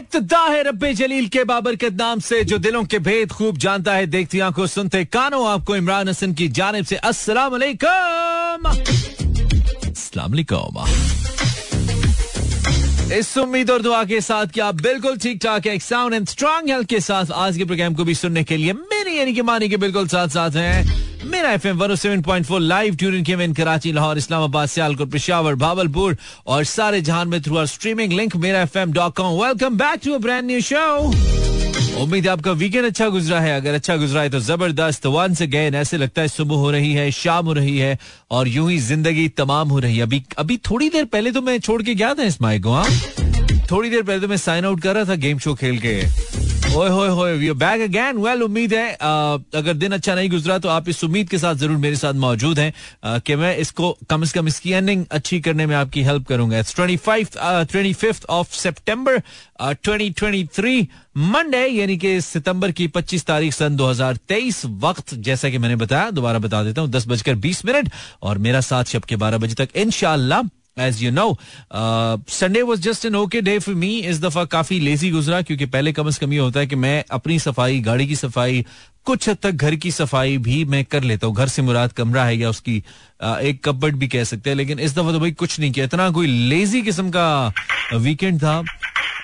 इब्तदा है रब्बे जलील के बाबर के नाम से, जो दिलों के भेद खूब जानता है, देखती आँखों सुनते कानों आपको इमरान हसन की जानब से। अस्सलाम वालेकुम अस्सलाम वालेकुम इस उम्मीद और दुआ के साथ कि आप बिल्कुल ठीक ठाक है साउंड एंड स्ट्रॉन्ग हेल्थ के साथ आज के प्रोग्राम को भी सुनने के लिए मेरी यानी कि मानी के बिल्कुल साथ साथ हैं। मेरा F M one seven point four live tune के इन कराची, लाहौर, इस्लामाबाद, सियालकोट, पिशावर भावलपुर और सारे जहान में थ्रू आर स्ट्रीमिंग लिंक मेरा F M dot com welcome back to brand new show उम्मीद है आपका वीकेंड अच्छा गुजरा है। अगर अच्छा गुजरा है तो ज़बरदस्त। वन से अगेन ऐसे लगता है सुबह हो रही है, शाम हो रही है और यूँ ही ज़िंदगी तमाम हो रही है। अभी अभी थोड़ी देर पहले तो मैं छोड़ के गया था इस माइक को हाँ? थोड़ी देर पहले तो मैं साइन आउट कर रहा था गेम शो खेल के। बैक अगेन वेल उम्मीद है अगर दिन अच्छा नहीं गुजरा तो आप इस उम्मीद के साथ ज़रूर मेरे साथ मौजूद हैं कि मैं इसको कम से कम इसकी एंडिंग अच्छी करने में आपकी हेल्प करूँगा। Twenty five twenty fifth of September twenty twenty three Monday यानी कि सितंबर की 25 तारीख सन 2023 वक्त, जैसा कि मैंने बताया, दोबारा बता देता हूँ, दस बजकर बीस मिनट, और मेरा साथ शब के बारह बजे तक इनशाला as you know Sunday was just an okay day for me इस दफ़ा काफ़ी लेजी गुजरा क्योंकि पहले कम से कम ये होता है कि मैं अपनी सफ़ाई गाड़ी की सफ़ाई कुछ हद तक घर की सफ़ाई भी मैं कर लेता हूँ। घर से मुराद कमरा है या उसकी आ, एक कपट भी कह सकते हैं लेकिन इस दफ़ा तो भाई कुछ नहीं किया। इतना कोई लेजी किस्म का वीकेंड था।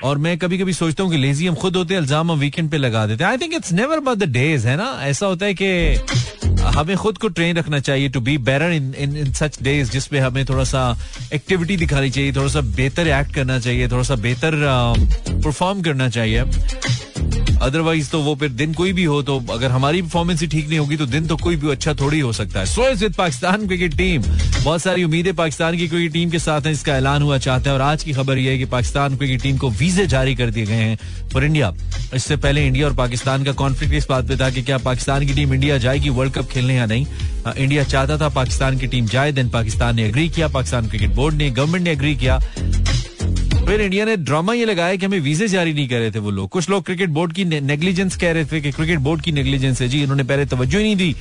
और मैं कभी कभी सोचता हूँ कि लेजी हम खुद होते हैं, इल्ज़ाम हम वीकेंड पे लगा देते हैं। I think it's never about the days है ना? ऐसा होता है कि हमें खुद को ट्रेन रखना चाहिए to be better in in in such days जिसपे हमें थोड़ा सा एक्टिविटी दिखानी चाहिए, थोड़ा सा बेहतर एक्ट करना चाहिए, थोड़ा सा बेहतर परफॉर्म करना चाहिए। अदरवाइज़ तो वो फिर दिन कोई भी हो तो अगर हमारी परफॉर्मेंस ही ठीक नहीं होगी तो दिन तो कोई भी अच्छा थोड़ी हो सकता है। So with Pakistan cricket team बहुत सारी उम्मीदें पाकिस्तान की क्रिकेट टीम के साथ हैं, इसका ऐलान हुआ चाहते हैं और आज की खबर यह है कि पाकिस्तान क्रिकेट टीम को वीजे जारी कर दिए गए हैं फॉर इंडिया इससे पहले इंडिया और पाकिस्तान का कॉन्फ्लिक्ट इस बात पे था कि क्या पाकिस्तान की टीम इंडिया जाएगी वर्ल्ड कप खेलने या नहीं? इंडिया चाहता था पाकिस्तान की टीम जाए देन पाकिस्तान ने एग्री किया पाकिस्तान क्रिकेट बोर्ड ने गवर्नमेंट ने एग्री किया। फिर इंडिया ने ड्रामा ये लगाया कि हमें वीजे जारी नहीं कर रहे थे वो लोग। कुछ लोग क्रिकेट बोर्ड की नेग्लिजेंस कह रहे थे कि क्रिकेट बोर्ड की नेग्लिजेंस है। जी, इन्होंने पहले तवज्जो ही नहीं दी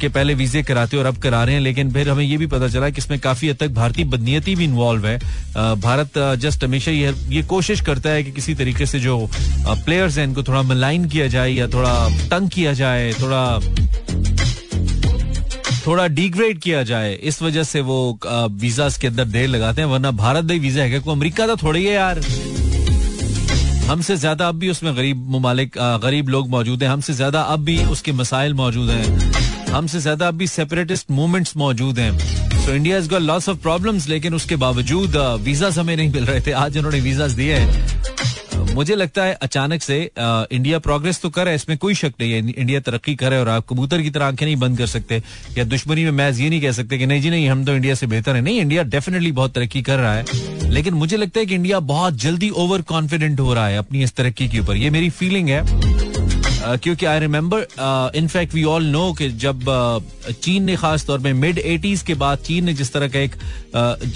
कि पहले वीजे कराते और अब करा रहे हैं, लेकिन फिर हमें ये भी पता चला कि इसमें काफ़ी हद तक भारतीय बदनीयती भी इन्वॉल्व है। भारत जस्ट हमेशा ये ये कोशिश करता है कि किसी तरीके से जो प्लेयर्स हैं, इनको थोड़ा मलाइन किया जाए या थोड़ा तंग किया जाए, थोड़ा थोड़ा डिग्रेड किया जाए, इस वजह से वो वीज़ा के अंदर देर लगाते हैं, वरना भारत भाई वीज़ा है को अमेरिका तो थोड़ी है यार। हमसे ज़्यादा अब भी उसमें गरीब ममालिक गरीब लोग मौजूद हैं। हमसे ज़्यादा अब भी उसके मसाइल मौजूद हैं। हमसे ज़्यादा अब भी सेपरेटिस्ट मूवमेंट्स मौजूद हैं। So India is got lots of problems लेकिन उसके बावजूद वीज़ा हमें नहीं मिल रहे थे। आज उन्होंने वीज़ा दिए हैं। मुझे लगता है अचानक से आ, इंडिया प्रोग्रेस तो करे इसमें कोई शक नहीं है। इंडिया तरक्की करे और आप कबूतर की तरह आँखें नहीं बंद कर सकते। या दुश्मनी में मैज ये नहीं कह सकते कि नहीं जी नहीं हम तो इंडिया से बेहतर है। नहीं इंडिया डेफिनेटली बहुत तरक्की कर रहा है। लेकिन मुझे लगता है कि इंडिया बहुत जल्दी ओवर कॉन्फिडेंट हो रहा है अपनी इस तरक्की के ऊपर। ये मेरी फीलिंग है। क्योंकि I remember in fact we all know कि जब चीन ने खास तौर में मिड एटीज के बाद चीन ने जिस तरह का एक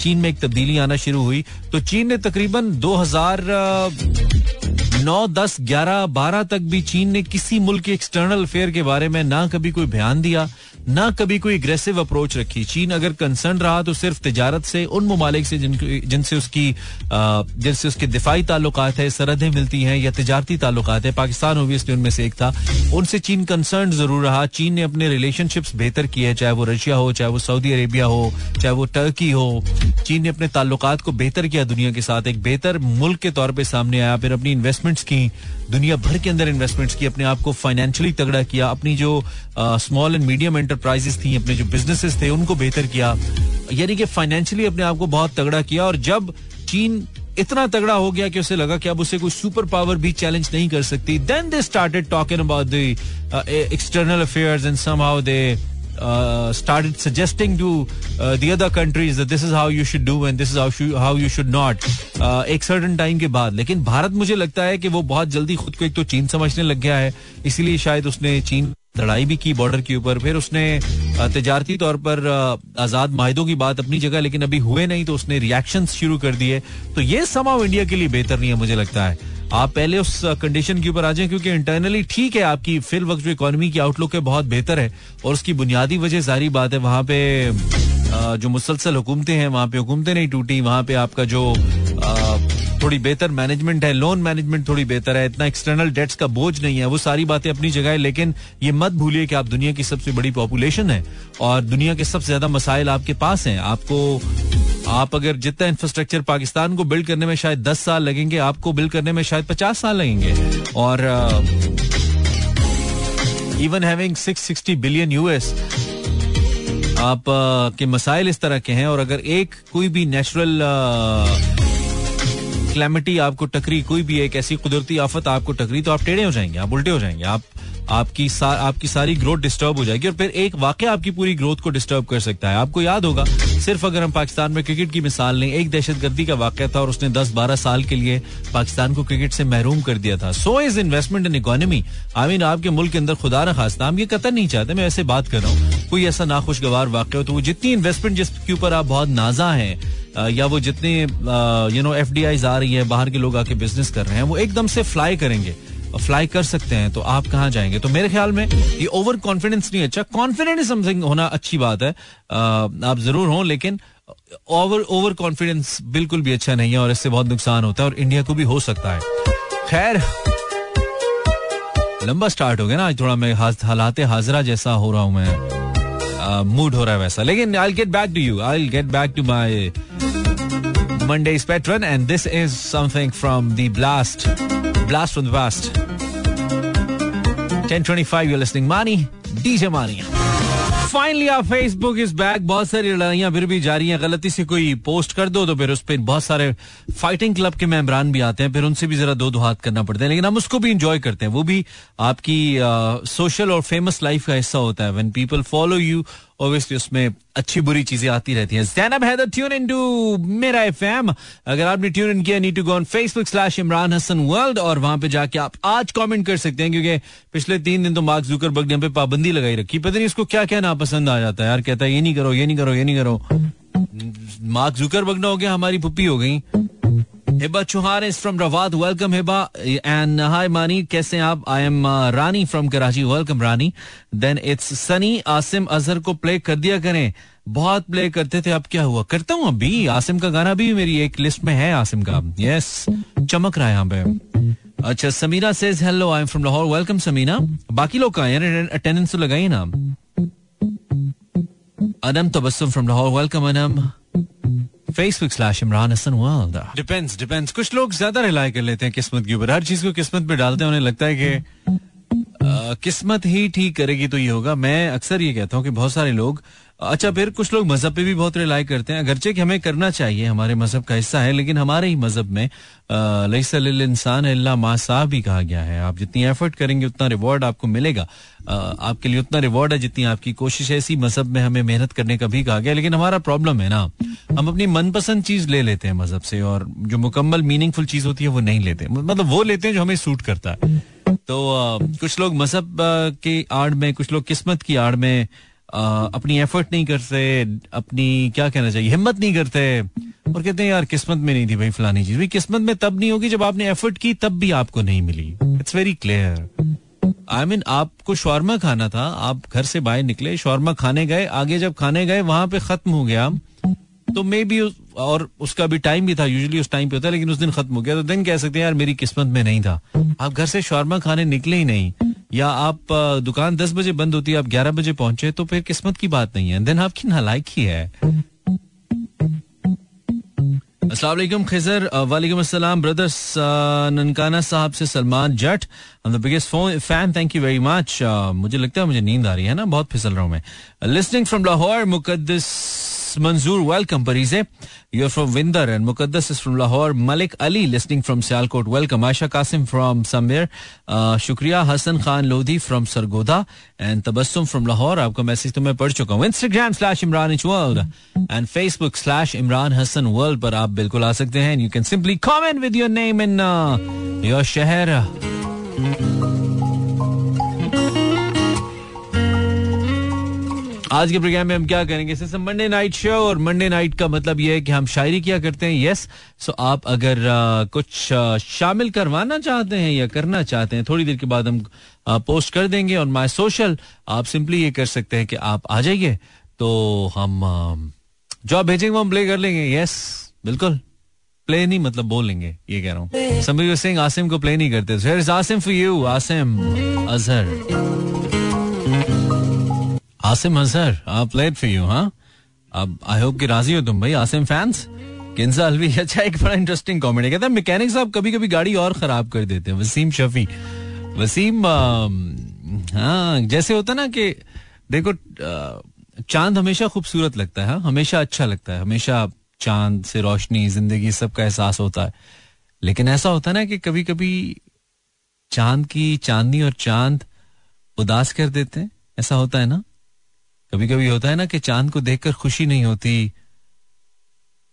चीन में एक तब्दीली आना शुरू हुई तो चीन ने तकरीबन 2000 नौ, दस, ग्यारह, बारह तक भी चीन ने किसी मुल्क के एक्सटर्नल अफेयर के बारे में ना कभी कोई बयान दिया, ना कभी कोई अग्रेसिव अप्रोच रखी। चीन अगर कंसर्न रहा तो सिर्फ़ तजारत से, उन ममालिक से जिनसे उसकी जिनसे उसके दिफाई ताल्लुक है, सरहदें मिलती हैं या तजारती ताल्लुक है, पाकिस्तान ओबियसली उनमें से एक था। उनसे चीन कंसर्न ज़रूर रहा। चीन ने अपने रिलेशनशिप्स बेहतर किए चाहे वो रशिया हो, चाहे वो सऊदी अरेबिया हो, चाहे वो टर्की हो। चीन ने अपने ताल्लुक को बेहतर किया दुनिया के साथ। एक बेहतर मुल्क के तौर पर सामने आया, फिर अपनी इन्वेस्टमेंट्स की दुनिया भर के अंदर इन्वेस्टमेंट्स की अपने आप को फाइनेंशियली तगड़ा किया अपनी जो स्मॉल एंड मीडियम एंटरप्राइजेस थी अपने जो बिजनेसेस थे उनको बेहतर किया। यानी कि फाइनेंशियली अपने आप को बहुत तगड़ा किया और जब चीन इतना तगड़ा हो गया कि उसे लगा कि अब उसे कोई सुपर पावर भी चैलेंज नहीं कर सकती then they started talking about the external affairs and somehow they uh, started suggesting to uh, the other countries that this is how you should do and this is how, should, how you should not uh, एक certain time के बाद. लेकिन भारत मुझे लगता है कि वो बहुत जल्दी खुद को एक तो चीन समझने लग गया है. इसीलिए शायद उसने चीन लड़ाई भी की बॉर्डर के ऊपर. फिर उसने तजारती तौर पर आज़ाद माहिदों की बात अपनी जगह लेकिन अभी हुए नहीं तो उसने रिएक्शन शुरू कर दिए. तो ये समाव इंडिया के लिए बेहतर नहीं है मुझे लगता है. आप पहले उस कंडीशन के ऊपर आ जाए, क्योंकि इंटरनली ठीक है आपकी फिल वक्त जो इकोनॉमी की आउटलुक है बहुत बेहतर है, और उसकी बुनियादी वजह सारी बात है, वहाँ पे जो मुसलसल हुकूमतें हैं, वहाँ पे हुकूमतें नहीं टूटी, वहाँ पे आपका जो थोड़ी बेहतर मैनेजमेंट है लोन मैनेजमेंट थोड़ी बेहतर है, इतना एक्सटर्नल डेट्स का बोझ नहीं है, वो सारी बातें अपनी जगह है, लेकिन ये मत भूलिए कि आप दुनिया की सबसे बड़ी पॉपुलेशन है, और दुनिया के सबसे ज़्यादा मसाइल आपके पास हैं, आपको आप अगर जितना इंफ्रास्ट्रक्चर पाकिस्तान को बिल्ड करने में शायद दस साल लगेंगे आपको बिल्ड करने में शायद पचास साल लगेंगे। और even having six sixty billion US आप uh, के मसाइल इस तरह के हैं और अगर एक कोई भी नेचुरल क्लैमिटी आपको टकरी कोई भी एक ऐसी कुदरती आफत आपको टकरी तो आप टेढ़े हो जाएँगे आप उल्टे हो जाएँगे। आप आपकी सा, आपकी सारी ग्रोथ डिस्टर्ब हो जाएगी और फिर एक वाक्य आपकी पूरी ग्रोथ को डिस्टर्ब कर सकता है। आपको याद होगा सिर्फ़ अगर हम पाकिस्तान में क्रिकेट की मिसाल लें एक दहशतगर्दी का वाक्य था और उसने 10-12 साल के लिए पाकिस्तान को क्रिकेट से महरूम कर दिया था। So is investment in economy I mean आपके मुल्क के अंदर खुदा न खास्ता हम ये कतर नहीं चाहते मैं ऐसे बात कर रहा हूँ। कोई ऐसा नाखुशगवार वाक्य हो तो वो जितनी इन्वेस्टमेंट जिसके ऊपर आप बहुत नाजा हैं या वो जितने यू नो एफ़ आ रही है बाहर के लोग आके बिज़नेस कर रहे हैं वो एकदम से फ्लाई करेंगे। फ्लाई कर सकते हैं तो आप कहाँ जाएँगे? तो मेरे ख्याल में ये ओवर कॉन्फिडेंस नहीं अच्छा कॉन्फिडेंट समथिंग होना अच्छी बात है। आप ज़रूर हो लेकिन ओवर ओवर कॉन्फिडेंस बिल्कुल भी अच्छा नहीं है और इससे बहुत नुकसान होता है और इंडिया को भी हो सकता है। खैर लंबा स्टार्ट हो गया ना। आज थोड़ा मैं हालात हाजरा जैसा हो रहा हूँ मैं। मूड हो रहा है वैसा। लेकिन I get back to you I get back to my Petron, and this is something from the Blast. Blast from the Past. 1025, you're listening. Mani, DJ Mani. Finally आप फेसबुक इज़ बैक बहुत सारी लड़ाइयाँ फिर भी जारी हैं गलती से कोई पोस्ट कर दो तो फिर उस पर बहुत सारे फाइटिंग क्लब के मेम्बरान भी आते हैं फिर उनसे भी जरा दो दो हाथ करना पड़ता है लेकिन हम उसको भी इंजॉय करते हैं वो भी आपकी सोशल और फ़ेमस लाइफ का हिस्सा होता है when people follow you obviously उसमें अच्छी बुरी चीज़ें आती रहती हैं। Zainab Haider tune in to मेरा एफएम अगर आपने ट्यून इन किया need to go on Facebook slash Imran Hassan world और वहाँ पे जाके आप आज कमेंट कर सकते हैं, क्योंकि पिछले तीन दिन तो मार्क जुकरबर्ग ने पे पाबंदी लगाई रखी। पता नहीं इसको क्या क्या नापसंद आ जाता है यार, कहता है, ये नहीं करो, ये नहीं करो, ये नहीं करो। मार्क जुकरबर्ग ना हो गया, हमारी पुप्पी हो गई। Hiba Chauhan is from रवाद welcome Hiba and hi Mani कैसे आप I am Rani from Karachi welcome Rani then it's Sunny Asim Azhar को प्ले कर दिया करें बहुत प्ले करते थे अब क्या हुआ करता हूँ अभी आसिम का गाना भी मेरी एक लिस्ट में है आसिम का यस चमक रहा है यहाँ पे अच्छा Samina says hello I am from Lahore welcome Samina बाकी लोग कहा अटेंडेंस तो लगाई ना Anam Tabassum from Lahore welcome Anam Facebook slash Imran Hassan world depends depends कुछ लोग ज़्यादा रिलाई कर लेते हैं किस्मत के ऊपर। हर चीज़ को किस्मत पे डालते हैं, उन्हें लगता है कि किस्मत ही ठीक करेगी तो ये होगा। मैं अक्सर ये कहता हूँ कि बहुत सारे लोग अच्छा फिर कुछ लोग मज़हब पे भी बहुत रिलाई करते हैं। अगरचे कि हमें करना चाहिए, हमारे मज़हब का हिस्सा है, लेकिन हमारे ही मज़हब में इंसान अल्लाह मासा भी कहा गया है। आप जितनी एफर्ट करेंगे, उतना रिवॉर्ड आपको मिलेगा। आपके लिए उतना रिवॉर्ड है जितनी आपकी कोशिश है। इसी मज़हब में हमें मेहनत करने का भी कहा गया। लेकिन हमारा प्रॉब्लम है ना, हम अपनी मनपसंद चीज़ ले लेते हैं मज़हब से, और जो मुकम्मल मीनिंगफुल चीज़ होती है, वो नहीं लेते। मतलब वो लेते हैं जो हमें सूट करता है। तो कुछ लोग मज़हब की आड़ में, कुछ लोग किस्मत की आड़ में अपनी एफर्ट नहीं करते, अपनी, क्या कहना चाहिए, हिम्मत नहीं करते। और कहते हैं, यार, किस्मत में नहीं थी भाई फलानी चीज़। भाई, किस्मत में तब नहीं होगी, जब आपने एफर्ट की, तब भी आपको नहीं मिली। It's very clear I mean आपको शॉर्मा खाना था, आप घर से बाहर निकले शॉर्मा खाने गए, आगे जब खाने गए, वहाँ पे खत्म हो गया। तो मे बी और उसका भी टाइम भी था यूजली उस टाइम पे होता है, लेकिन उस दिन खत्म हो गया। तो दिन कह सकते हैं, यार, मेरी किस्मत में नहीं था। आप घर से शॉर्मा खाने निकले ही नहीं। या आप दुकान दस बजे बंद होती है, आप ग्यारह बजे पहुँचे तो फिर किस्मत की बात नहीं है। देन आपकी नालायक ही असलम खिजर। वालेकुम अस्सलाम, ब्रदर्स। ननकाना साहब से Salman Jatt. The biggest phone fan thank you very much मुझे लगता है मुझे नींद आ रही है ना, बहुत फिसल रहा हूँ मैं। Listening from Lahore Muqaddas Manzoor, welcome. Parize, you're from Vindar, and Mukaddas is from Lahore. Malik Ali, listening from Sialkot, welcome. Aisha Qasim from somewhere. Uh, Shukriya Hassan Khan Lodi from Sargoda, and Tabassum from Lahore. आपका message तो मैं पढ़ चुका हूँ Instagram slash Imran World and Facebook slash Imran Hassan World पर आप बिल्कुल आ सकते हैं. Can simply comment with your name and uh, your शहर. आज के प्रोग्राम में हम क्या करेंगे? मंडे नाइट शो और मंडे नाइट का मतलब ये है कि हम शायरी किया करते हैं यस सो आप अगर कुछ शामिल करवाना चाहते हैं या करना चाहते हैं, थोड़ी देर के बाद हम पोस्ट कर देंगे और माई सोशल आप सिंपली ये कर सकते हैं कि आप आ जाइए। तो हम जो आप भेजेंगे, वो हम प्ले कर लेंगे यस बिल्कुल। प्ले नहीं मतलब बोलेंगे ये कह रहा हूँ। आसिम को प्ले नहीं करते। आसिम फॉर यू आसिम अजहर आसिम अजहर आप लेट फॉर यू हाँ अब आई होप कि राज़ी हो तुम भाई आसिम फैंस किंजा अलवी अच्छा एक बड़ा इंटरेस्टिंग कॉमेडी कहता है मैकेनिक साहब कभी कभी गाड़ी और खराब कर देते हैं वसीम शफी वसीम हाँ जैसे होता ना कि देखो चाँद हमेशा खूबसूरत लगता है हाँ? हमेशा अच्छा लगता है, हमेशा चाँद से रोशनी, ज़िंदगी, सबका एहसास होता है। लेकिन ऐसा होता है ना कि कभी कभी चाँद की चांदनी और चाँद उदास कर देते हैं, ऐसा होता है ना? कभी कभी होता है ना कि चाँद को देखकर खुशी नहीं होती,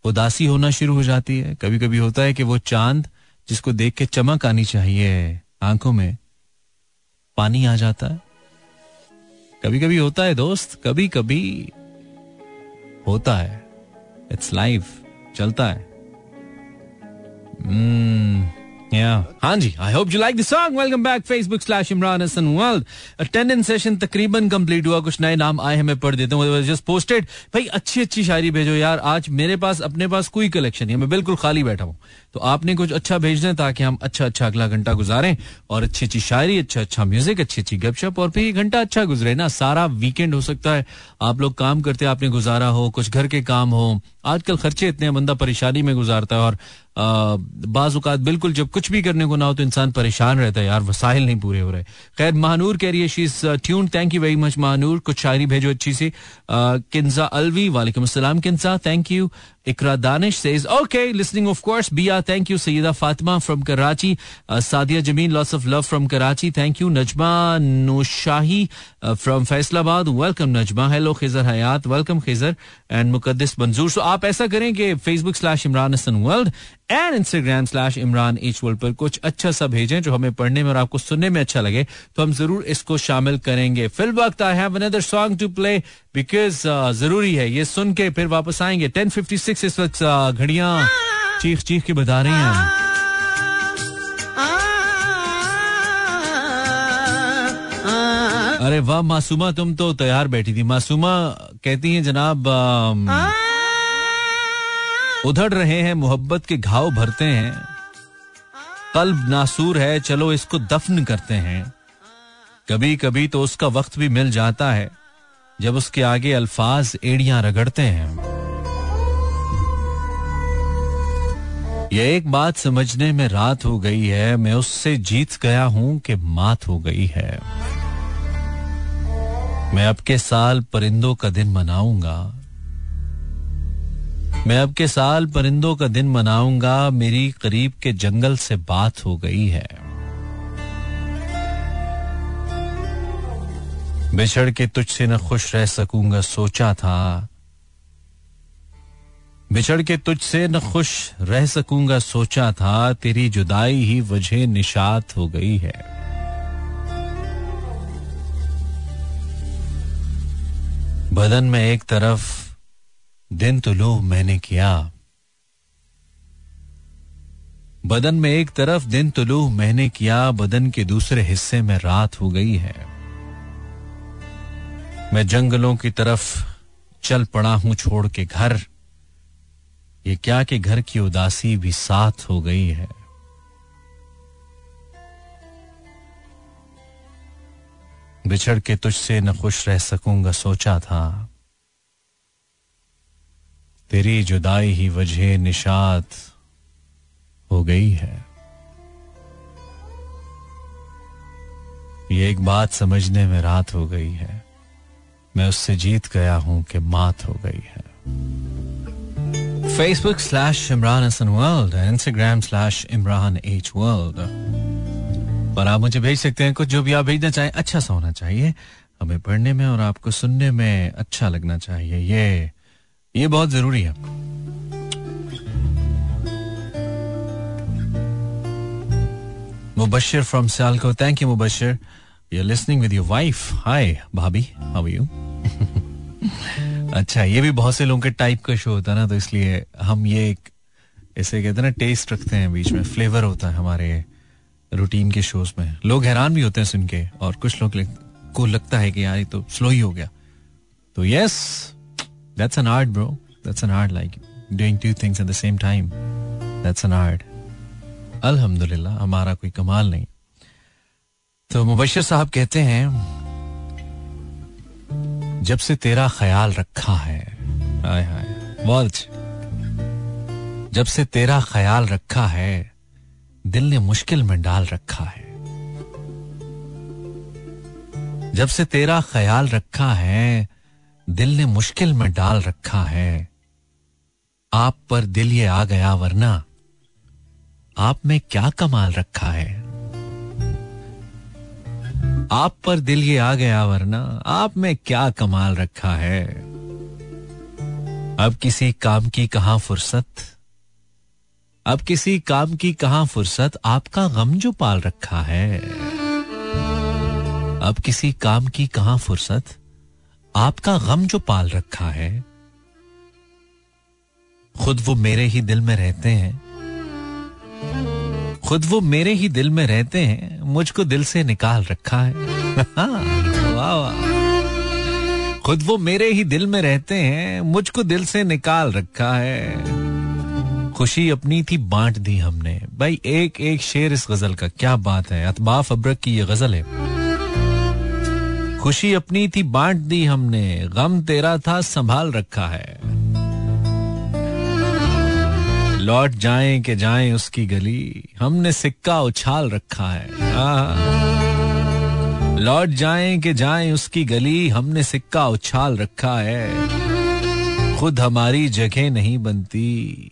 उदासी होना शुरू हो जाती है। कभी कभी होता है कि वो चाँद जिसको देख के चमक आनी चाहिए आँखों में, पानी आ जाता है। कभी कभी होता है दोस्त कभी कभी होता है। इट्स लाइफ चलता है। Hmm. हाँ जी I hope you like the song welcome back Facebook slash Imran Hassan world attendance session तकरीबन कंप्लीट हुआ, कुछ नए नाम आए हैं, मैं पढ़ देता हूँ जस्ट पोस्टेड भाई अच्छी अच्छी शायरी भेजो यार। आज मेरे पास, अपने पास कोई कलेक्शन नहीं मैं बिल्कुल खाली बैठा हूँ। तो आपने कुछ अच्छा भेज दें ताकि हम अच्छा अच्छा अगला घंटा गुजारें और अच्छी अच्छी शायरी अच्छा अच्छा म्यूज़िक अच्छी अच्छी गपशप और फिर घंटा अच्छा गुजरे ना। सारा वीकेंड हो सकता है। आप लोग काम करते आपने गुजारा हो, कुछ घर के काम हो, आजकल खर्चे इतने बंदा परेशानी में गुजारता है और बाजुकात बिल्कुल जब कुछ भी करने को ना हो तो इंसान परेशान रहता है यार, वसाइल नहीं पूरे हो रहे। खैर, महानूर कह रही है she tune thank you very much Mahnoor. कुछ शायरी भेजो अच्छी सी। किन्जा अलवी, वालेकुम अस्सलाम Kinza. Thank you Ikra Danish says, okay, listening, of course. Bia, thank you. Sayyida Fatima from Karachi. Uh, Sadia Jameen, lots of love from Karachi. Thank you. Najma Nushahi uh, from Faisalabad. Welcome, Najma. Hello, Khizar Hayat. Welcome, Khizar. And Muqaddis Banzoor. So, aap aisa karein ke Facebook slash Imran Hassan World and Instagram slash Imran H world पर कुछ अच्छा सा भेजें जो हमें पढ़ने में और आपको सुनने में अच्छा लगे तो हम ज़रूर इसको शामिल करेंगे। फिल वक्त I have another song to play because ज़रूरी है। ये सुन के फिर वापस आएँगे। टेन फिफ्टी सिक्स इस वक्त uh, घड़िया चीख चीख के बता रही हैं। अरे वाह मासूमा तुम तो तैयार बैठी थी। मासूमा कहती हैं जनाब आ, उधड़ रहे हैं, मोहब्बत के घाव भरते हैं। कल्ब नासूर है, चलो इसको दफन करते हैं। कभी कभी तो उसका वक्त भी मिल जाता है, जब उसके आगे अल्फाज एड़ियाँ रगड़ते हैं। यह एक बात समझने में रात हो गई है, मैं उससे जीत गया हूँ कि मात हो गई है। मैं अब के साल परिंदों का दिन मनाऊँगा। मैं अब के साल परिंदों का दिन मनाऊँगा, मेरी करीब के जंगल से बात हो गई है। बिछड़ के तुझसे न खुश रह सकूँगा, सोचा था। बिछड़ के तुझसे न खुश रह सकूँगा, सोचा था, तेरी जुदाई ही वजह निशात हो गई है। बदन में एक तरफ़ दिन तो लो मैंने किया। बदन में एक तरफ़ दिन तो लो मैंने किया, बदन के दूसरे हिस्से में रात हो गई है। मैं जंगलों की तरफ़ चल पड़ा हूँ छोड़ के घर। ये क्या कि घर की उदासी भी साथ हो गई है। बिछड़ के तुझसे न खुश रह सकूँगा, सोचा था। तेरी जुदाई ही वजह निशात हो गई है। ये एक बात समझने में रात हो गई है। मैं उससे जीत गया हूँ कि मात हो गई है। Facebook slash Imran Hassan world Instagram slash Imran H world पर आप मुझे भेज सकते हैं, कुछ जो भी आप भेजना चाहें अच्छा सा होना चाहिए। हमें पढ़ने में और आपको सुनने में अच्छा लगना चाहिए। ये ये बहुत ज़रूरी है। मुबशर फ्रॉम को thank you Mubashar. You are listening with your wife hi भाभी हाउ यू अच्छा ये भी बहुत से लोगों के टाइप का शो होता है ना तो इसलिए हम ये एक ऐसे कहते हैं ना टेस्ट रखते हैं बीच में फ्लेवर होता है हमारे रूटीन के शोज़ में। लोग हैरान भी होते हैं सुन के, और कुछ लोग को लगता है कि यार, ये तो स्लो ही हो गया। तो yes That's an art, bro. That's an art, like doing two things at the same time. That's an art अल्हम्दुलिल्लाह हमारा कोई कमाल नहीं तो मुबशर साहब कहते हैं जब से तेरा ख्याल रखा है हाय हाय बहुत। जब से तेरा ख्याल रखा है दिल ने मुश्किल में डाल रखा है जब से तेरा ख्याल रखा है दिल ने मुश्किल में डाल रखा है। आप पर दिल ये आ गया, वरना आप में क्या कमाल रखा है? आप पर दिल ये आ गया, वरना आप में क्या कमाल रखा है? अब किसी काम की कहा फुर्सत? अब किसी काम की कहा फुर्सत आपका गम जो पाल रखा है? अब किसी काम की कहा फुर्सत? आपका गम जो पाल रखा है, खुद वो मेरे ही दिल में रहते हैं। खुद वो मेरे ही दिल में रहते हैं, मुझको दिल से निकाल रखा है। वाह वाह। खुद वो मेरे ही दिल में रहते हैं, मुझको दिल से निकाल रखा है। खुशी अपनी थी, बांट दी हमने। भाई एक एक शेर इस गज़ल का, क्या बात है। अतबाफ अब्रक की ये गज़ल है। खुशी अपनी थी, बांट दी हमने। गम तेरा था, संभाल रखा है। लौट जाएँ के जाएँ उसकी गली, हमने सिक्का उछाल रखा है। लौट जाएँ के जाएँ उसकी गली, हमने सिक्का उछाल रखा है। खुद हमारी जगह नहीं बनती,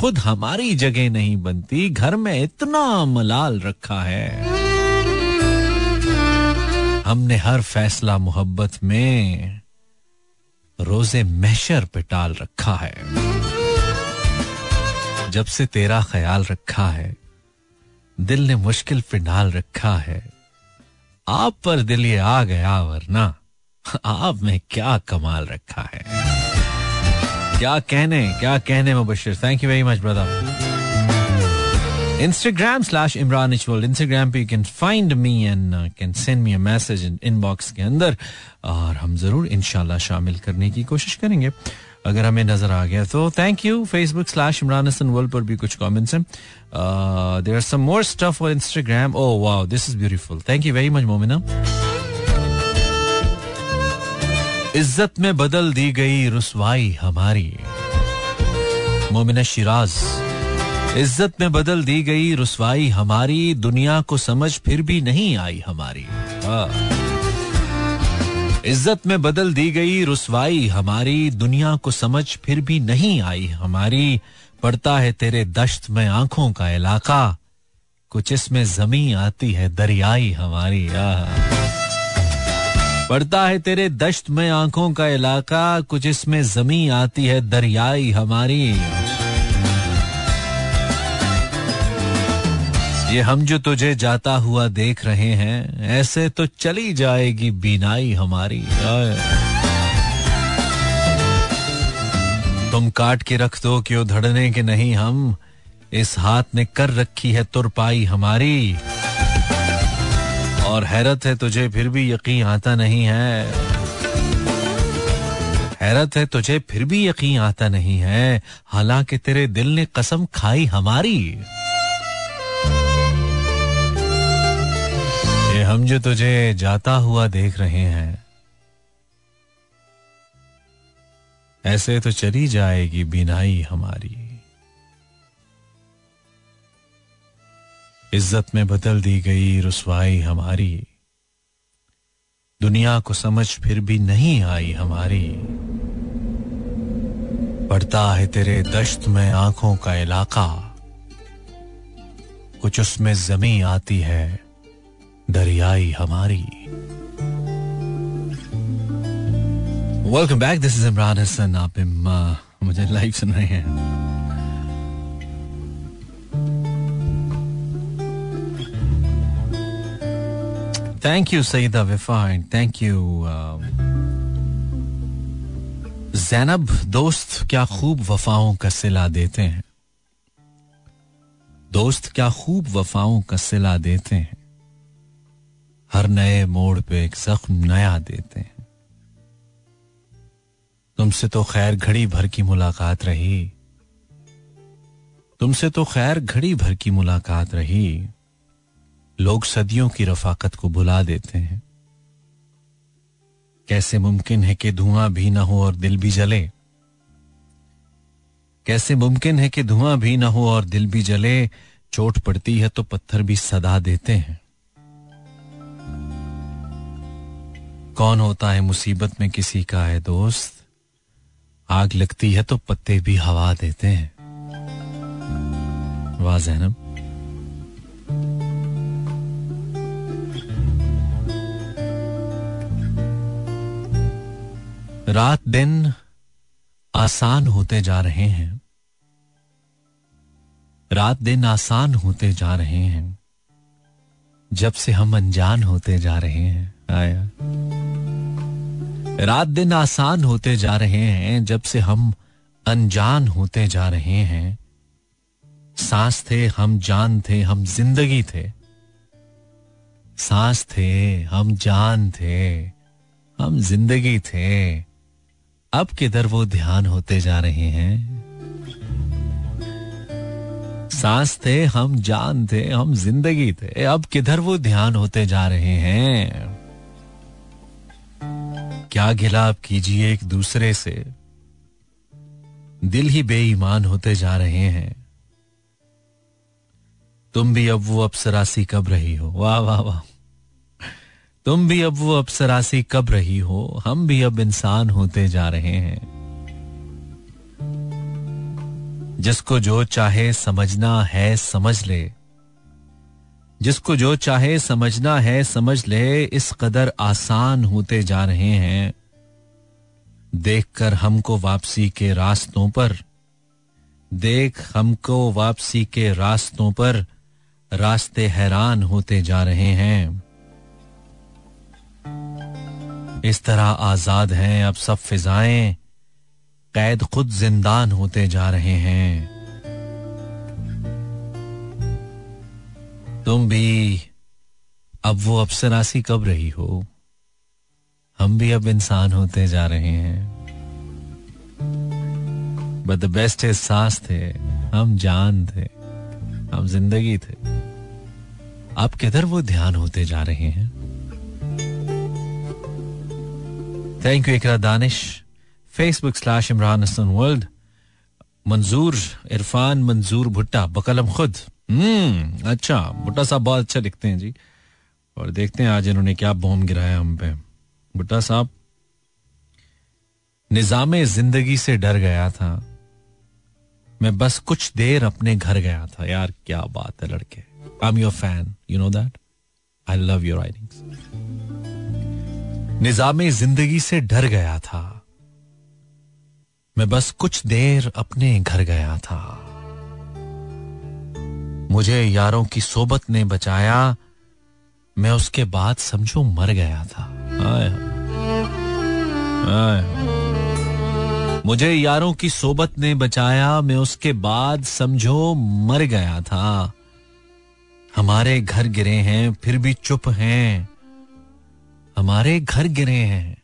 खुद हमारी जगह नहीं बनती, घर में इतना मलाल रखा है। हमने हर फैसला मोहब्बत में रोज़े महशर पे टाल रखा है। जब से तेरा ख्याल रखा है, दिल ने मुश्किल पे डाल रखा है, आप पर दिल ये आ गया वरना आप में क्या कमाल रखा है। क्या कहने क्या कहने Mubashir? Thank you very much brother Instagram slash Imran H world Instagram पे you can find me and can send me a message inbox के अंदर, और हम ज़रूर इनशाला शामिल करने की कोशिश करेंगे। अगर हमें नज़र आ गया तो thank you Facebook slash Imran Hassan world पर भी कुछ कमेंट्स हैं। There are some more stuff for Instagram oh wow this is beautiful thank you very much Momina इज़्ज़त में बदल दी गई रुसवाई हमारी। मोमिना शिराज इज़्ज़त में बदल दी गई रुसवाई हमारी, दुनिया को समझ फिर भी नहीं आई हमारी। हाँ। इज़्ज़त में बदल दी गई रुसवाई हमारी, दुनिया को समझ फिर भी नहीं आई हमारी। पड़ता है तेरे दश्त में आँखों का इलाका, कुछ इसमें जमी आती है दरियाई हमारी। पड़ता है तेरे दश्त में आँखों का इलाका, कुछ इसमें जमी आती है दरियाई हमारी। ये हम जो तुझे जाता हुआ देख रहे हैं, ऐसे तो चली जाएगी बीनाई हमारी। तुम काट के रख दो क्यों धड़ने के नहीं हम, इस हाथ ने कर रखी है तुरपाई हमारी। और हैरत है तुझे फिर भी यकीन आता नहीं है। हैरत है तुझे फिर भी यकीन आता नहीं है, हालाँकि तेरे दिल ने कसम खाई हमारी। हम जो तुझे जाता हुआ देख रहे हैं, ऐसे तो चली जाएगी बिनाई हमारी। इज़्ज़त में बदल दी गई रुसवाई हमारी। दुनिया को समझ फिर भी नहीं आई हमारी। पड़ता है तेरे दश्त में आँखों का इलाका, कुछ उसमें जमी आती है। दरियाई हमारी। Welcome back this is Imran Hassan आप मुझे लाइव सुन रहे हैं। थैंक यू सईदा विफाइन थैंक यू जैनब दोस्त, क्या खूब वफाओं का सिला देते हैं। दोस्त, क्या खूब वफाओं का सिला देते हैं। हर नए मोड़ पे एक जख्म नया देते हैं। तुमसे तो खैर घड़ी भर की मुलाकात रही। तुमसे तो खैर घड़ी भर की मुलाकात रही। लोग सदियों की रफाकत को बुला देते हैं। कैसे मुमकिन है कि धुआँ भी ना हो और दिल भी जले? कैसे मुमकिन है कि धुआँ भी ना हो और दिल भी जले? चोट पड़ती है तो पत्थर भी सदा देते हैं। कौन होता है मुसीबत में किसी का है दोस्त? आग लगती है तो पत्ते भी हवा देते हैं। वाह, जैनब। रात दिन आसान होते जा रहे हैं। रात दिन आसान होते जा रहे हैं। जब से हम अनजान होते जा रहे हैं। रात दिन आसान होते जा रहे हैं, जब से हम अनजान होते जा रहे हैं। सांस थे, हम जान थे, हम ज़िंदगी थे। सांस थे, हम जान थे, हम ज़िंदगी थे। अब किधर वो ध्यान होते जा रहे हैं? सांस थे, हम जान थे, हम ज़िंदगी थे। अब किधर वो ध्यान होते जा रहे हैं? क्या गिला आप कीजिए एक दूसरे से? दिल ही बेईमान होते जा रहे हैं। तुम भी अब वो अप्सरासी कब रही हो? वाह वाह वाह। तुम भी अब वो अप्सरासी कब रही हो? हम भी अब इंसान होते जा रहे हैं। जिसको जो चाहे समझना है, समझ ले। जिसको जो चाहे समझना है, समझ ले, इस कदर आसान होते जा रहे हैं। देखकर हमको वापसी के रास्तों पर, देख हमको वापसी के रास्तों पर रास्ते हैरान होते जा रहे हैं। इस तरह आज़ाद हैं अब सब फिजाएँ, कैद खुद जिंदान होते जा रहे हैं। तुम भी, अब वो अफसरासी कब रही हो? हम भी अब इंसान होते जा रहे हैं। बट द बेस्ट इज़ सांस थे, हम जान थे, हम ज़िंदगी थे। अब किधर वो ध्यान होते जा रहे हैं? Thank you Iqra Danish Facebook slash Imran Hassan world Manzoor Irfan Manzoor भुट्टा बकलम खुद हम्म अच्छा भुट्टा साहब बहुत अच्छा लिखते हैं जी। और देखते हैं आज इन्होंने क्या बॉम्ब गिराया हम पे। भुट्टा साहब, निज़ाम ज़िंदगी से डर गया था। मैं बस कुछ देर अपने घर गया था। यार, क्या बात है लड़के। I am your fan you know that I love your writings निज़ाम ज़िंदगी से डर गया था। मैं बस कुछ देर अपने घर गया था। मुझे यारों की सोबत ने बचाया, मैं उसके बाद समझो मर गया था। आए। मुझे यारों की सोबत ने बचाया, मैं उसके बाद समझो मर गया था। हमारे घर गिरे हैं, फिर भी चुप हैं। हमारे घर गिरे हैं।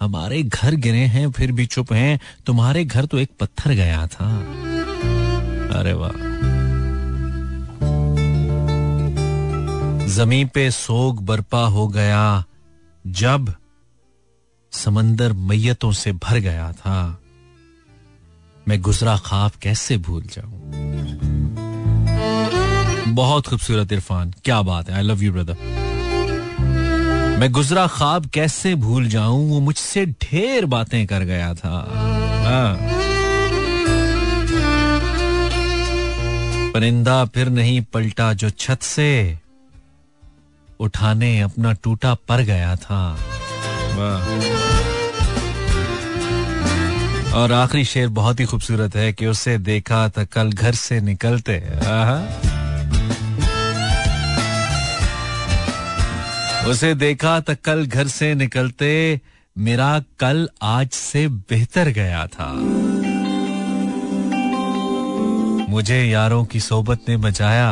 हमारे घर गिरे हैं, फिर भी चुप हैं। तुम्हारे घर तो एक पत्थर गया था। अरे वाह। ज़मीन पे सोग बरपा हो गया जब समंदर मैयतों से भर गया था। मैं गुजरा खाब कैसे भूल जाऊँ? बहुत खूबसूरत इरफान, क्या बात है आई लव यू ब्रदर मैं गुजरा ख्वाब कैसे भूल जाऊँ, वो मुझसे ढेर बातें कर गया था। हाँ। परिंदा फिर नहीं पलटा जो छत से उठाने अपना टूटा पर गया था। और आखिरी शेर बहुत ही खूबसूरत है कि उसे देखा था कल घर से निकलते उसे देखा था कल घर से निकलते, मेरा कल आज से बेहतर गया था। मुझे यारों की सोबत ने बचाया।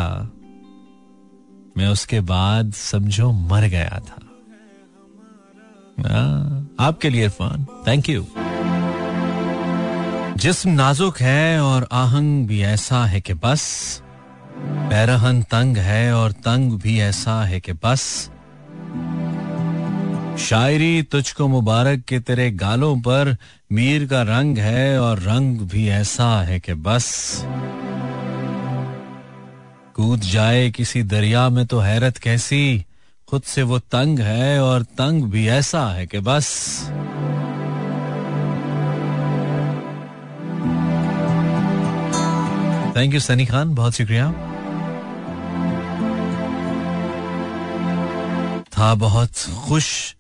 मैं उसके बाद समझो मर गया था। आ, आपके लिए इरफान थैंक यू जिस्म नाजुक है और आहंग भी ऐसा है कि बस पैरहन तंग है और तंग भी ऐसा है कि बस। शायरी तुझको मुबारक के तेरे गालों पर मीर का रंग है और रंग भी ऐसा है कि बस। कूद जाए किसी दरिया में तो हैरत कैसी? खुद से वो तंग है और तंग भी ऐसा है कि बस। थैंक यू सनी खान, बहुत शुक्रिया। था बहुत खुश,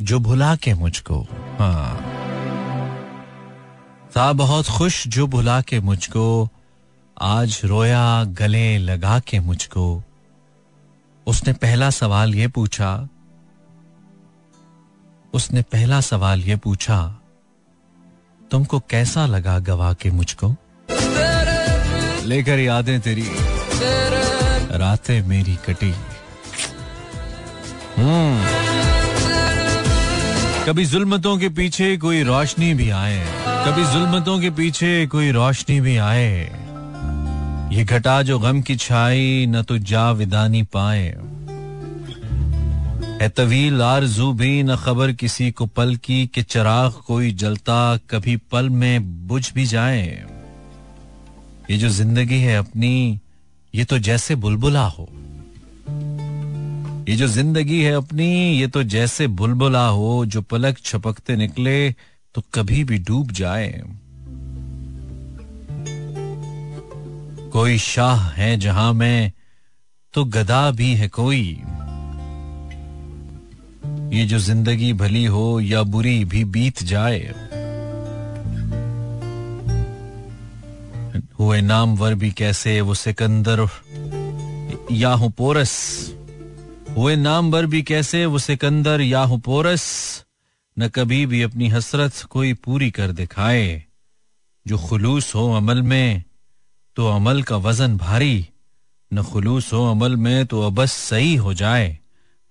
जो भुला के मुझको। हाँ। था बहुत खुश, जो भुला के मुझको। आज रोया गले लगा के मुझको। उसने पहला सवाल ये पूछा। उसने पहला सवाल ये पूछा, तुमको कैसा लगा गवा के मुझको? लेकर यादें तेरी, रातें मेरी कटी। हम्म। कभी जुल्मतों के पीछे कोई रोशनी भी आए, कभी जुल्मतों के पीछे कोई रोशनी भी आए। ये घटा जो गम की छाई, न तो जा विदानी पाए। है तवील आरज़ू भी न खबर किसी को पल की कि चराग कोई जलता, कभी पल में बुझ भी जाए। ये जो ज़िंदगी है अपनी, ये तो जैसे बुलबुला हो। ये जो ज़िंदगी है अपनी, ये तो जैसे बुलबुला हो, जो पलक छपकते निकले तो कभी भी डूब जाए। कोई शाह है जहाँ में तो गदा भी है कोई। ये जो ज़िंदगी भली हो या बुरी भी बीत जाए। हुए नामवर भी कैसे, वो सिकंदर या हो पोरस। हुए नामवर भी कैसे, वो सिकंदर या हो पोरस। न कभी भी अपनी हसरत कोई पूरी कर दिखाए, जो खुलूस हो अमल में। तो अमल का वज़न भारी, न खुलूस हो अमल में तो अबस सही हो जाए।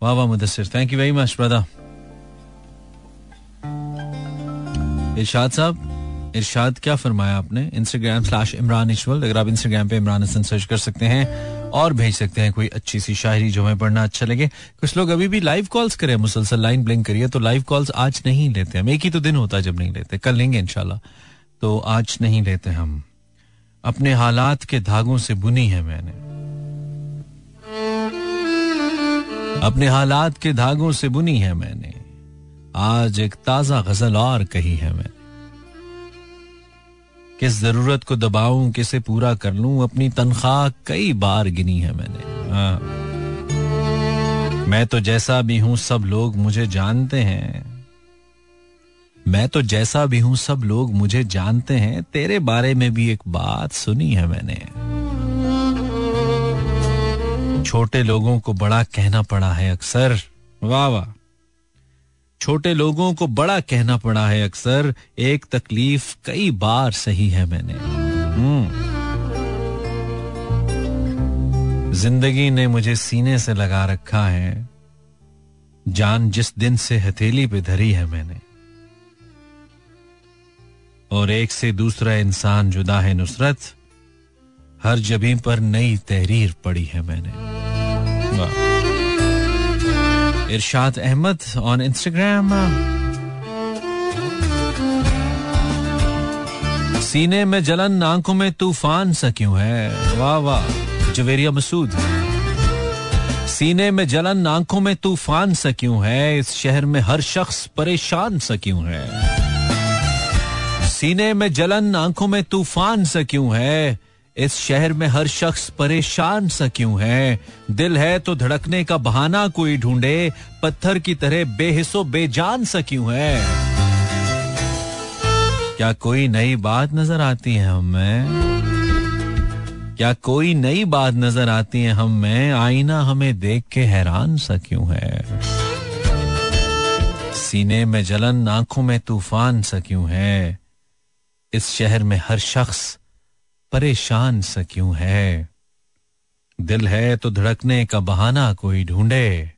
वाह वाह, Mudassir. Thank you very much brother इरशाद साहब, इरशाद क्या फरमाया आपने? इंस्टाग्राम स्लैश इमरान इशवल अगर आप इंस्टाग्राम पे इमरान हसन सर्च कर सकते हैं और भेज सकते हैं कोई अच्छी सी शायरी जो हमें पढ़ना अच्छा लगे। कुछ लोग अभी भी लाइव कॉल्स करें, मुसलसल लाइन ब्लिंक करिए तो लाइव कॉल्स आज नहीं लेते। हम एक ही तो दिन होता है जब नहीं लेते। कल लेंगे इनशाला तो आज नहीं लेते हम। अपने हालात के धागों से बुनी है मैंने। अपने हालात के धागों से बुनी है मैंने। आज एक ताज़ा गज़ल और कही है मैंने। किस ज़रूरत को दबाऊं, किसे पूरा कर लूँ, अपनी तनख्वाह कई बार गिनी है मैंने। हाँ। मैं तो जैसा भी हूँ, सब लोग मुझे जानते हैं। मैं तो जैसा भी हूँ, सब लोग मुझे जानते हैं। तेरे बारे में भी एक बात सुनी है मैंने। छोटे लोगों को बड़ा कहना पड़ा है अक्सर। वाह वाह। छोटे लोगों को बड़ा कहना पड़ा है अक्सर। एक तकलीफ़ कई बार सही है मैंने। हम्म। ज़िंदगी ने मुझे सीने से लगा रखा है। जान जिस दिन से हथेली पे धरी है मैंने। और एक से दूसरा इंसान जुदा है नुसरत, हर जबी पर नई तहरीर पड़ी है मैंने। इरशाद अहमद ऑन इंस्टाग्राम सीने में जलन, आँखों में तूफ़ान सा क्यों है? वाह वाह। जवेरिया मसूद। सीने में जलन, आँखों में तूफ़ान सा क्यों है? इस शहर में हर शख्स परेशान सा क्यों है? सीने में जलन आँखों में तूफ़ान सा क्यों है? इस शहर में हर शख्स परेशान सा क्यों है? दिल है तो धड़कने का बहाना कोई ढूंढे, पत्थर की तरह बेहिसो बेजान सा क्यों है? क्या कोई नई बात नज़र आती है हमें क्या कोई नई बात नज़र आती है हम आईना हमें देख के हैरान सा क्यों है? सीने में जलन आँखों में तूफ़ान सा क्यों है? इस शहर में हर शख्स परेशान सा क्यों है? दिल है तो धड़कने का बहाना कोई ढूंढे।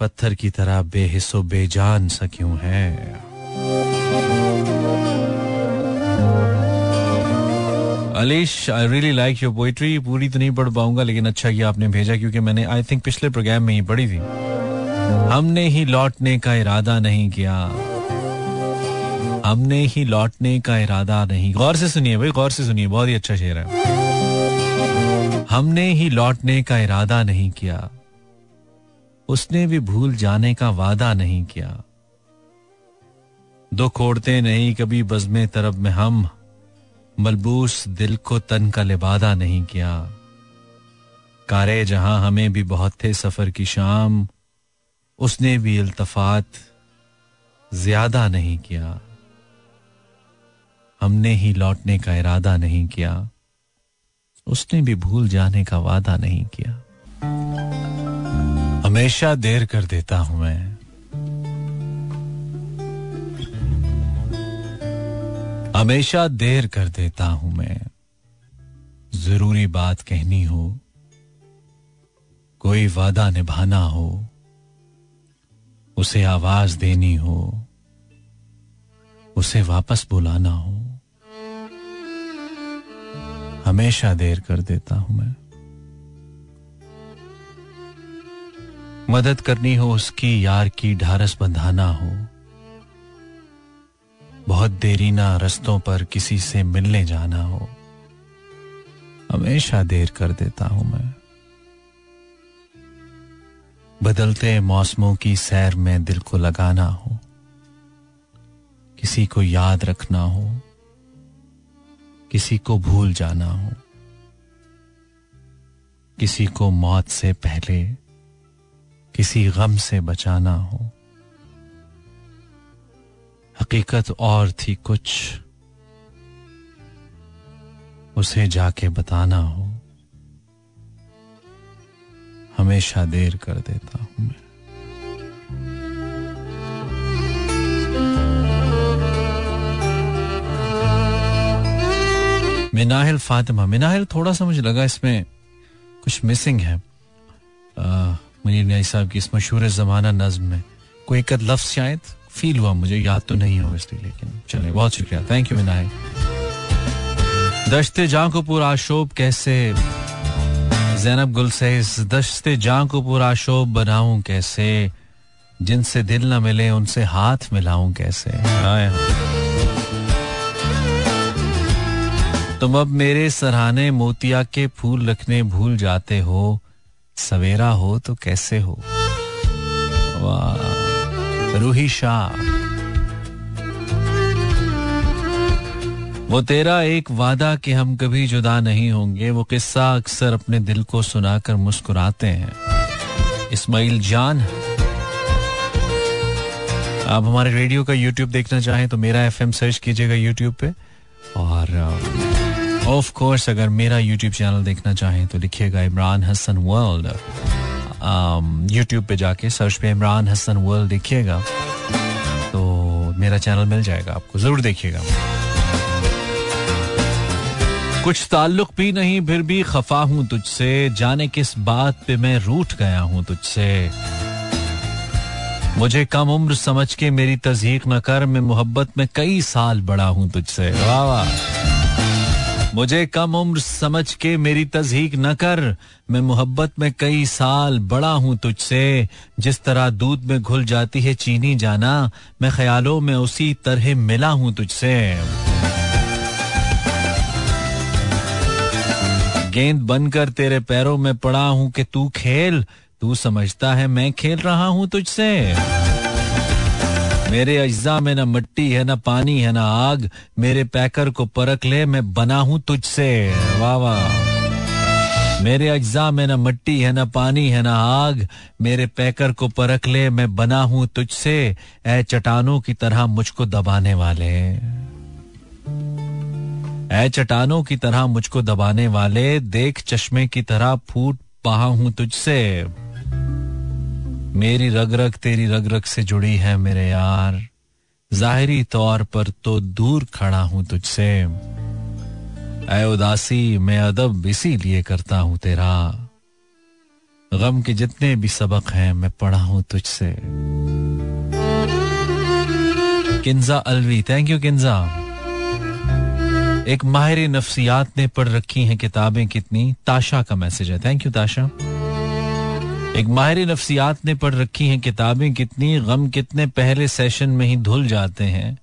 पत्थर की तरह बेहिसो बेजान सा क्यों है? Alish I really like your poetry पूरी तो नहीं पढ़ पाऊँगा, लेकिन अच्छा किया आपने भेजा, क्योंकि मैंने आई थिंक पिछले प्रोग्राम में ही पढ़ी थी। हमने ही लौटने का इरादा नहीं किया। हमने ही लौटने का इरादा नहीं। गौर से सुनिए भाई, गौर से सुनिए, बहुत ही अच्छा शेर है। हमने ही लौटने का इरादा नहीं किया। उसने भी भूल जाने का वादा नहीं किया। दुख ओढ़ते नहीं, कभी बजमे तरफ़ में हम। मलबूस दिल को तन का लिबादा नहीं किया। कारे जहाँ हमें भी बहुत थे सफ़र की शाम, उसने भी इल्तफात ज़्यादा नहीं किया। हमने ही लौटने का इरादा नहीं किया। उसने भी भूल जाने का वादा नहीं किया। हमेशा देर कर देता हूँ मैं। हमेशा देर कर देता हूँ मैं। ज़रूरी बात कहनी हो, कोई वादा निभाना हो, उसे आवाज़ देनी हो, उसे वापस बुलाना हो। हमेशा देर कर देता हूँ मैं। मदद करनी हो उसकी, यार की ढारस बंधाना हो। बहुत देरी ना रस्तों पर किसी से मिलने जाना हो। हमेशा देर कर देता हूँ मैं। बदलते मौसमों की सैर में दिल को लगाना हो। किसी को याद रखना हो। किसी को भूल जाना हो, किसी को मौत से पहले, किसी गम से बचाना हो। हकीकत और थी कुछ, उसे जाके बताना हो। हमेशा देर कर देता हूँ मैं। मिनाहिल फातिमा, मिनाहिल थोड़ा सा मुझे लगा इसमें कुछ मिसिंग है। मुनीर न्याई साहब की इस मशहूर जमाना नज्म में कोई एक लफ्ज शायद फील हुआ, मुझे याद तो नहीं हो इसलिए, लेकिन चले बहुत शुक्रिया। Thank you Minahil. दश्ते जां को पूरा शोभ कैसे? जैनब गुल से दश्ते जां को पूरा शोभ बनाऊँ कैसे? जिनसे दिल न मिले, उनसे हाथ मिलाऊं कैसे? तुम अब मेरे सराहने मोतिया के फूल रखने भूल जाते हो। सवेरा हो तो कैसे हो? वाह, रूही शाह। वो तेरा एक वादा कि हम कभी जुदा नहीं होंगे, वो किस्सा अक्सर अपने दिल को सुनाकर मुस्कुराते हैं। इस्माइल जान आप हमारे रेडियो का यूट्यूब देखना चाहें तो मेरा एफएम सर्च कीजिएगा यूट्यूब पे। और ऑफ़ कोर्स अगर मेरा यूट्यूब चैनल देखना चाहें तो लिखिएगा इमरान हसन वर्ल्ड यूट्यूब पे जाके सर्च पे इमरान हसन वर्ल्ड देखिएगा तो मेरा चैनल मिल जाएगा। आपको ज़रूर देखिएगा। कुछ ताल्लुक भी नहीं, फिर भी खफा हूँ तुझसे। जाने किस बात पे मैं रूठ गया हूँ तुझसे। मुझे कम उम्र समझ के मेरी तजहीक न कर, मैं मोहब्बत में कई साल बड़ा हूँ तुझसे। वाह वाह। मुझे कम उम्र समझ के मेरी तजहीक न कर। मैं मोहब्बत में कई साल बड़ा हूँ तुझसे। जिस तरह दूध में घुल जाती है चीनी जाना, मैं ख्यालों में उसी तरह मिला हूँ तुझसे। गेंद बनकर तेरे पैरों में पड़ा हूँ कि तू खेल। तू समझता है मैं खेल रहा हूँ तुझसे। मेरे अज्जा में ना मिट्टी है, ना पानी है, ना आग। मेरे पैकर को परख ले, मैं बना हूँ तुझसे। वाह वाह। मेरे अज्जा में ना मिट्टी है, ना पानी है, ना आग। मेरे पैकर को परख ले, मैं बना हूँ तुझसे। ए चटानों की तरह मुझको दबाने वाले। ऐ चटानों की तरह मुझको दबाने वाले, देख चश्मे की तरह फूट पहा हूँ तुझसे। मेरी रग रग तेरी रग रग से जुड़ी है मेरे यार। जाहिरी तौर पर तो दूर खड़ा हूँ तुझसे। ऐ उदासी, मैं अदब इसीलिए करता हूँ तेरा। गम के जितने भी सबक हैं, मैं पढ़ा हूँ तुझसे। Kinza Alvi thank you Kinza. एक माहिर नफ्सियात ने पढ़ रखी हैं किताबें कितनी। ताशा का मैसेज है। थैंक यू ताशा। एक माहिर नफ्सियात ने पढ़ रखी हैं किताबें, कितनी गम, कितने पहले सेशन में ही धुल जाते हैं,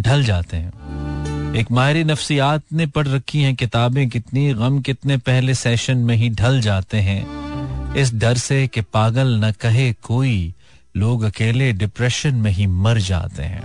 ढल जाते हैं। एक माहिर नफ्सियात ने पढ़ रखी हैं किताबें, कितनी गम, कितने पहले सेशन में ही ढल जाते हैं। इस डर से कि पागल न कहे कोई, लोग अकेले डिप्रेशन में ही मर जाते हैं।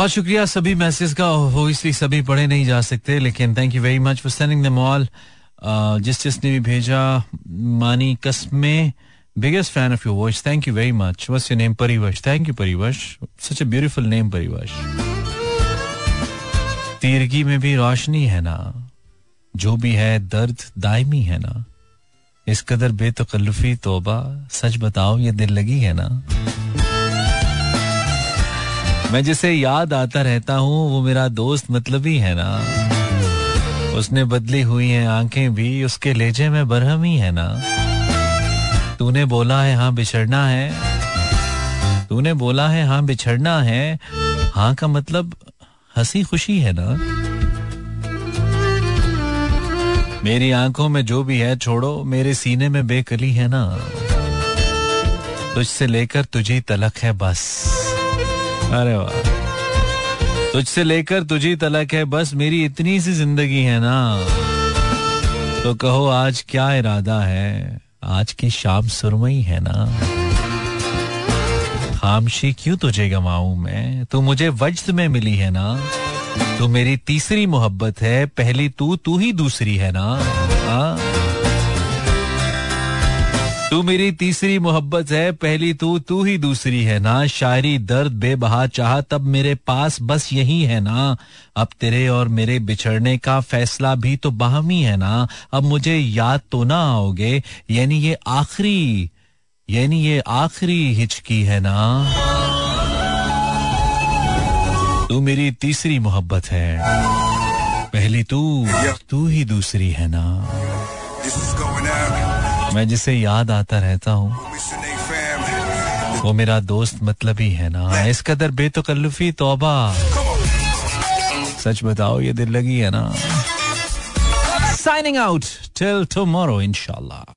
बहुत शुक्रिया सभी मैसेज का। ओबियसली सभी पढ़े नहीं जा सकते, लेकिन thank you very much for sending the all जिस जिसने भी भेजा, मानी कस्मे biggest fan of your voice thank you very much what's your name Parivash thank you Parivash such a beautiful name Parivash तीरगी में भी रोशनी है ना जो भी है दर्द दायमी है ना इस कदर बेतकल्लुफी तोबा सच बताओ ये दिल लगी है ना मैं जिसे याद आता रहता हूँ, वो मेरा दोस्त मतलब ही है ना। उसने बदली हुई हैं आँखें भी, उसके लेजे में बरहम ही है ना। तूने बोला है हाँ बिछड़ना है। तूने बोला है हाँ बिछड़ना है। हाँ का मतलब हँसी खुशी है ना। मेरी आँखों में जो भी है, छोड़ो, मेरे सीने में बेकली है ना। तुझसे लेकर तुझे तलक है बस। अरे वाह। तुझसे लेकर तुझी तलक है, बस मेरी इतनी सी ज़िंदगी है ना। तो कहो, आज क्या इरादा है? आज की शाम सुरमई है ना। खामशी क्यों तुझे गवाऊं मैं? तू मुझे वजद में मिली है ना। तू मेरी तीसरी मोहब्बत है, पहली तू तू ही दूसरी है ना? हाँ? तू मेरी तीसरी मोहब्बत है, पहली तू तू ही दूसरी है ना। शायरी दर्द, बेबहा चाह, तब मेरे पास बस यही है ना। अब तेरे और मेरे बिछड़ने का फैसला भी तो बाहमी है ना। अब मुझे याद तो ना आओगे, यानी ये आखिरी, यानी ये आखिरी हिचकी है ना। तू मेरी तीसरी मोहब्बत है, पहली तू तू ही दूसरी है ना। मैं जिसे याद आता रहता हूँ, वो मेरा दोस्त मतलब ही है ना। इस कदर बेतकल्लुफी, तोबा। सच बताओ, ये दिल लगी है ना। साइनिंग आउट टिल टुमारो इंशाल्लाह।